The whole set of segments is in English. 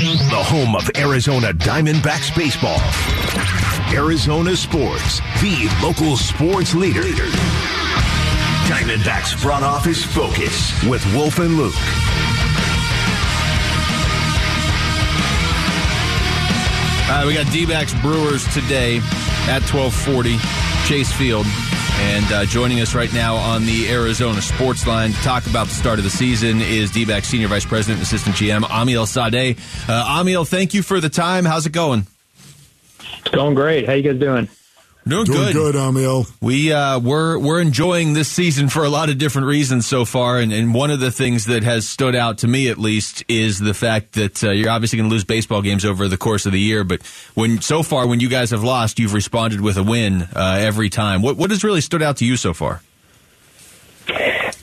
the home of Arizona Diamondbacks baseball. Arizona Sports, the local sports leader. Diamondbacks front office focus with Wolf and Luke. All right, we got D-backs Brewers today at 1240 Chase Field. And uh, joining us right now on the Arizona Sports Line to talk about the start of the season is D-backs Senior Vice President and Assistant GM Amiel Sawdaye. Uh, Amiel, thank you for the time. How's it going? It's going great. How you guys doing? Doing, Doing good, Amiel. We uh, we're we're enjoying this season for a lot of different reasons so far, and, and one of the things that has stood out to me at least is the fact that uh, you're obviously going to lose baseball games over the course of the year, but when so far when you guys have lost, you've responded with a win uh, every time. What what has really stood out to you so far?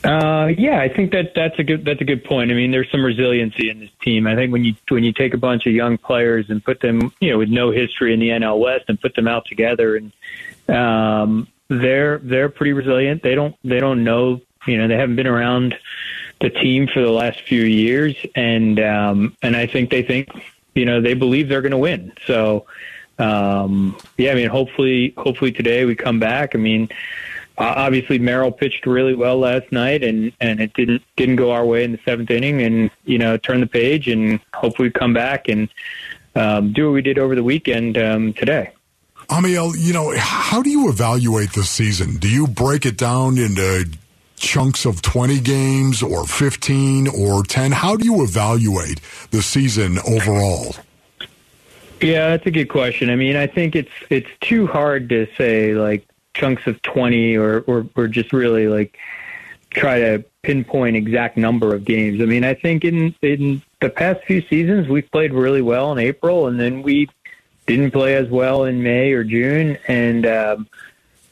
Uh, yeah, I think that that's a good that's a good point. I mean, there's some resiliency in this team. I think when you when you take a bunch of young players and put them, you know, with no history in the NL West and put them out together, and um, they're they're pretty resilient. They don't they don't know, you know, they haven't been around the team for the last few years, and um, and I think they think, you know, they believe they're going to win. So, um, yeah, I mean, hopefully hopefully today we come back. I mean. Uh, obviously, Merrill pitched really well last night, and and it didn't didn't go our way in the seventh inning, and you know turn the page, and hopefully come back and um, do what we did over the weekend um, today. Amiel, you know, how do you evaluate the season? Do you break it down into chunks of 20 games or 15 or 10? How do you evaluate the season overall? Yeah, that's a good question. I mean, I think it's it's too hard to say like chunks of 20 or, or, or just really like try to pinpoint exact number of games. I mean, I think in, in the past few seasons, we've played really well in April and then we didn't play as well in May or June. And, um,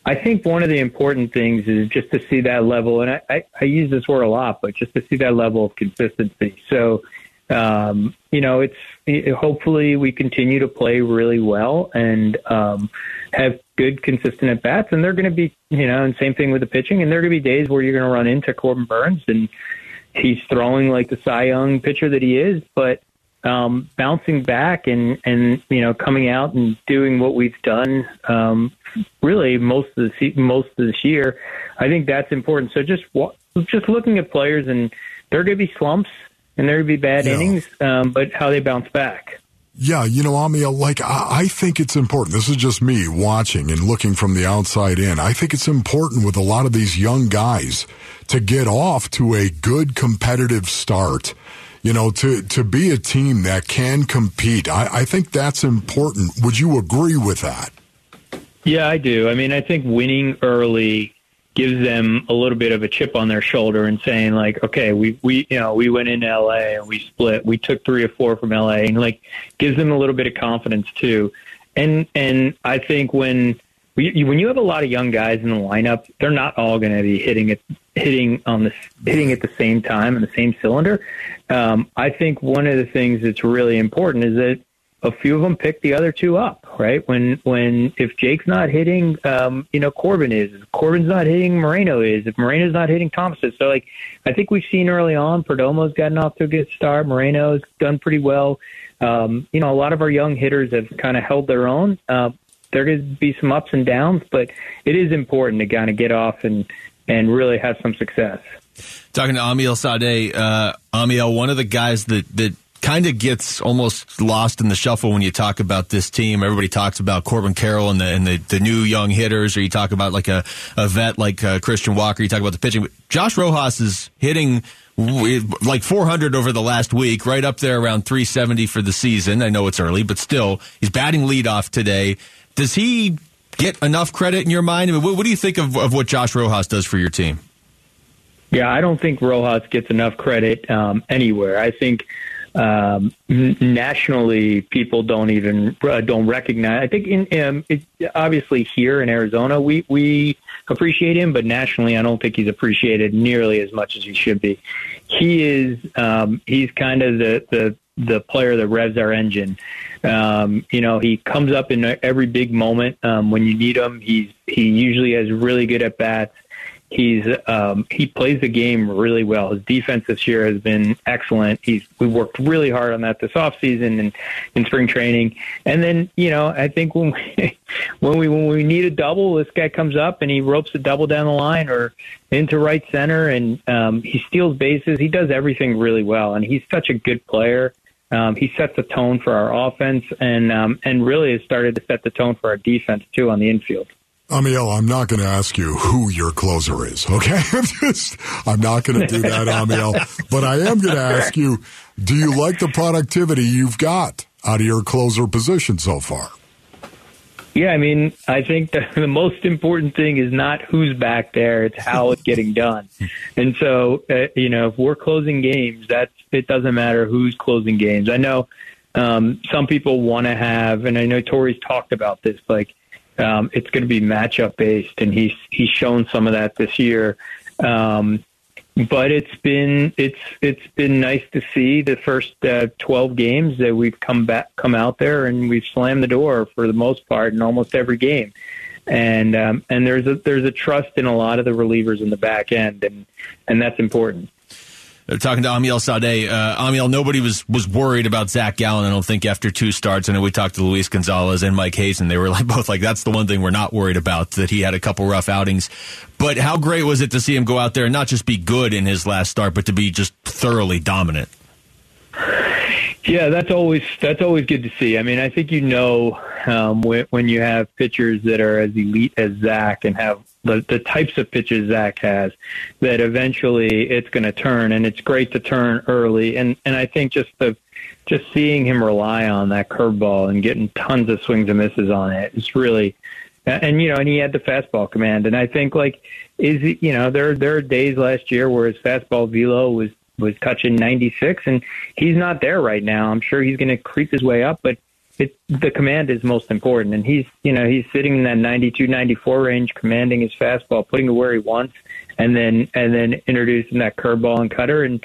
I think one of the important things is just to see that level, and I, I, I use this word a lot, but just to see that level of consistency. So, um, you know, it's it, hopefully we continue to play really well and um, have good, consistent at bats. And they're going to be, you know, and same thing with the pitching. And there are going to be days where you're going to run into Corbin Burnes and he's throwing like the Cy Young pitcher that he is, but um, bouncing back and and you know coming out and doing what we've done um, really most of the most of this year, I think that's important. So just just looking at players and there are going to be slumps and there are going to be bad Yeah. innings, um, but how they bounce back. Yeah, you know, Amiel, like I, I think it's important. This is just me watching and looking from the outside in. I think it's important with a lot of these young guys to get off to a good competitive start. You know, to to be a team that can compete. I, I think that's important. Would you agree with that? Yeah, I do. I mean, I think winning early gives them a little bit of a chip on their shoulder and saying like, okay, we we you know we went into LA and we split. We took three or four from LA and like gives them a little bit of confidence too. And and I think when when you have a lot of young guys in the lineup, they're not all going to be hitting it hitting on the hitting at the same time in the same cylinder. Um, I think one of the things that's really important is that a few of them pick the other two up, right? When when if Jake's not hitting, um, you know, Corbin is. If Corbin's not hitting, Moreno is. If Moreno's not hitting, Thomas is. So like, I think we've seen early on, Perdomo's gotten off to a good start. Moreno's done pretty well. Um, you know, a lot of our young hitters have kind of held their own. Uh, there could be some ups and downs, but it is important to kind of get off and and really have some success. Talking to Amiel Sawdaye, uh, Amiel, one of the guys that that kind of gets almost lost in the shuffle when you talk about this team. Everybody talks about Corbin Carroll and the and the, the new young hitters, or you talk about like a, a vet like uh, Christian Walker. You talk about the pitching. But Josh Rojas is hitting like 400 over the last week, right up there around 370 for the season. I know it's early, but still, he's batting leadoff today. Does he get enough credit in your mind? I mean, what, what do you think of, of what Josh Rojas does for your team? Yeah, I don't think Rojas gets enough credit um, anywhere. I think um, nationally, people don't even uh, don't recognize. I think in um, it, obviously here in Arizona, we we appreciate him, but nationally, I don't think he's appreciated nearly as much as he should be. He is um, he's kind of the the the player that revs our engine. Um, you know, he comes up in every big moment um, when you need him. He's he usually has really good at bats. He's um, he plays the game really well. His defense this year has been excellent. He's we worked really hard on that this off season and in spring training. And then you know I think when we, when we when we need a double, this guy comes up and he ropes a double down the line or into right center, and um, he steals bases. He does everything really well, and he's such a good player. Um, he sets the tone for our offense, and um, and really has started to set the tone for our defense too on the infield. Amiel, I'm not going to ask you who your closer is, okay? I'm just, I'm not going to do that, Amiel. but I am going to ask you, do you like the productivity you've got out of your closer position so far? Yeah, I mean, I think the, most important thing is not who's back there; it's how it's getting done. And so, uh, you know, if we're closing games, that's it. Doesn't matter who's closing games. I know um, some people want to have, and I know Torey's talked about this, like um, it's going to be matchup based, and he's he's shown some of that this year. Um, but it's been it's it's been nice to see the first uh, 12 games that we've come back come out there and we've slammed the door for the most part in almost every game and um, and there's a there's a trust in a lot of the relievers in the back end and and that's important talking to Amiel Sawdaye. Uh, Amiel, nobody was, was worried about Zach Gallen, I don't think, after two starts. I know we talked to Luis Gonzalez and Mike Hayes, and They were like both like, that's the one thing we're not worried about, that he had a couple rough outings. But how great was it to see him go out there and not just be good in his last start, but to be just thoroughly dominant? Yeah, that's always that's always good to see. I mean, I think you know um, when, when you have pitchers that are as elite as Zach and have the, the types of pitches Zach has, that eventually it's going to turn, and it's great to turn early. And and I think just the just seeing him rely on that curveball and getting tons of swings and misses on it, it's really. And you know, and he had the fastball command, and I think like is he, you know there there are days last year where his fastball velo was was touching 96, and he's not there right now. I'm sure he's going to creep his way up, but it, the command is most important. And he's, you know, he's sitting in that 92, 94 range, commanding his fastball, putting it where he wants, and then and then introducing that curveball and cutter and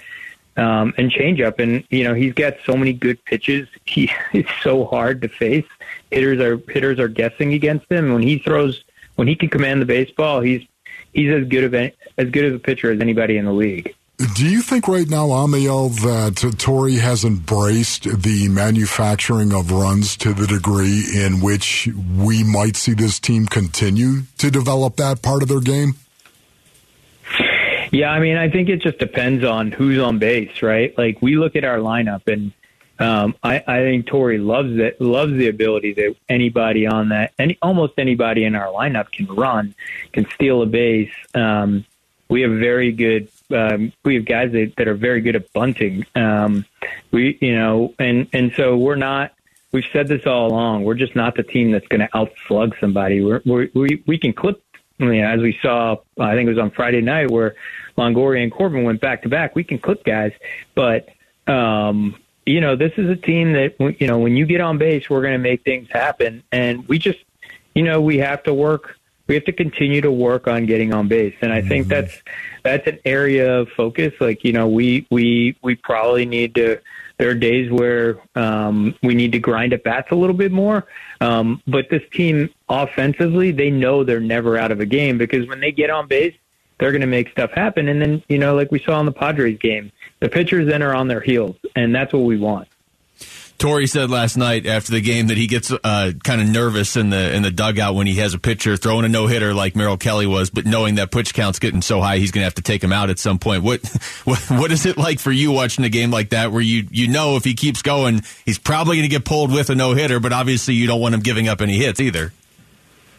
um, and changeup. And you know, he's got so many good pitches. He it's so hard to face. Hitters are hitters are guessing against him. When he throws, when he can command the baseball, he's he's as good of a, as good of a pitcher as anybody in the league. Do you think right now, Amiel, that Torey has embraced the manufacturing of runs to the degree in which we might see this team continue to develop that part of their game? Yeah, I mean, I think it just depends on who's on base, right? Like we look at our lineup, and um, I, I think Torey loves it, loves the ability that anybody on that, any almost anybody in our lineup can run, can steal a base. Um, we have very good um, we have guys that, that are very good at bunting. Um, we, you know, and and so we're not. We've said this all along. We're just not the team that's going to outslug somebody. We're, we're, we we can clip. You know, as we saw, I think it was on Friday night where Longoria and Corbin went back to back. We can clip guys, but um, you know, this is a team that you know when you get on base, we're going to make things happen, and we just, you know, we have to work we have to continue to work on getting on base and i think mm-hmm. that's that's an area of focus. Like you know we we we probably need to there are days where um, we need to grind at bats a little bit more. Um, but this team offensively they know they're never out of a game because when they get on base they're going to make stuff happen. And then you know like we saw in the padres game the pitchers then are on their heels and that's what we want Torey said last night after the game that he gets uh, kind of nervous in the in the dugout when he has a pitcher throwing a no hitter like Merrill Kelly was, but knowing that pitch count's getting so high, he's going to have to take him out at some point. What, what what is it like for you watching a game like that, where you you know if he keeps going, he's probably going to get pulled with a no hitter, but obviously you don't want him giving up any hits either.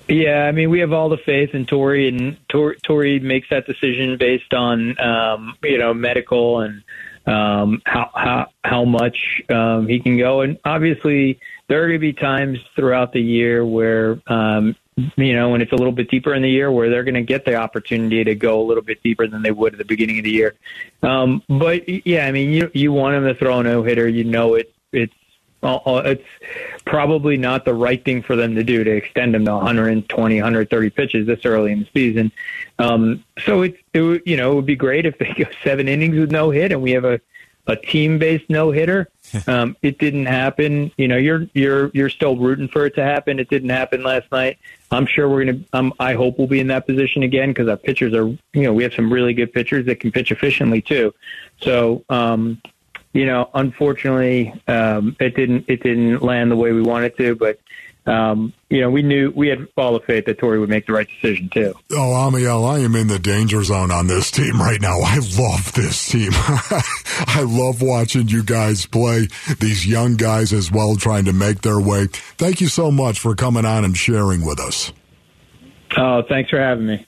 Yeah, I mean, we have all the faith in Torey, and Torey makes that decision based on um, you know medical and um, how how how much um, he can go, and obviously there are going to be times throughout the year where um, you know when it's a little bit deeper in the year where they're going to get the opportunity to go a little bit deeper than they would at the beginning of the year. Um, but yeah, I mean you you want him to throw a no hitter, you know it it's it's probably not the right thing for them to do to extend him to 120, 130 pitches this early in the season. Um, so it, it you know, it would be great if they go seven innings with no hit and we have a a team based no hitter. Um, it didn't happen. You know, you're you're you're still rooting for it to happen. It didn't happen last night. I'm sure we're gonna. Um, I hope we'll be in that position again because our pitchers are. You know, we have some really good pitchers that can pitch efficiently too. So, um, you know, unfortunately, um, it didn't it didn't land the way we wanted to. But um, you know, we knew we had all the faith that Torey would make the right decision too. Oh, Amiel, I am in the danger zone on this team right now. I love this team. I love watching you guys play. These young guys as well, trying to make their way. Thank you so much for coming on and sharing with us. Oh, thanks for having me.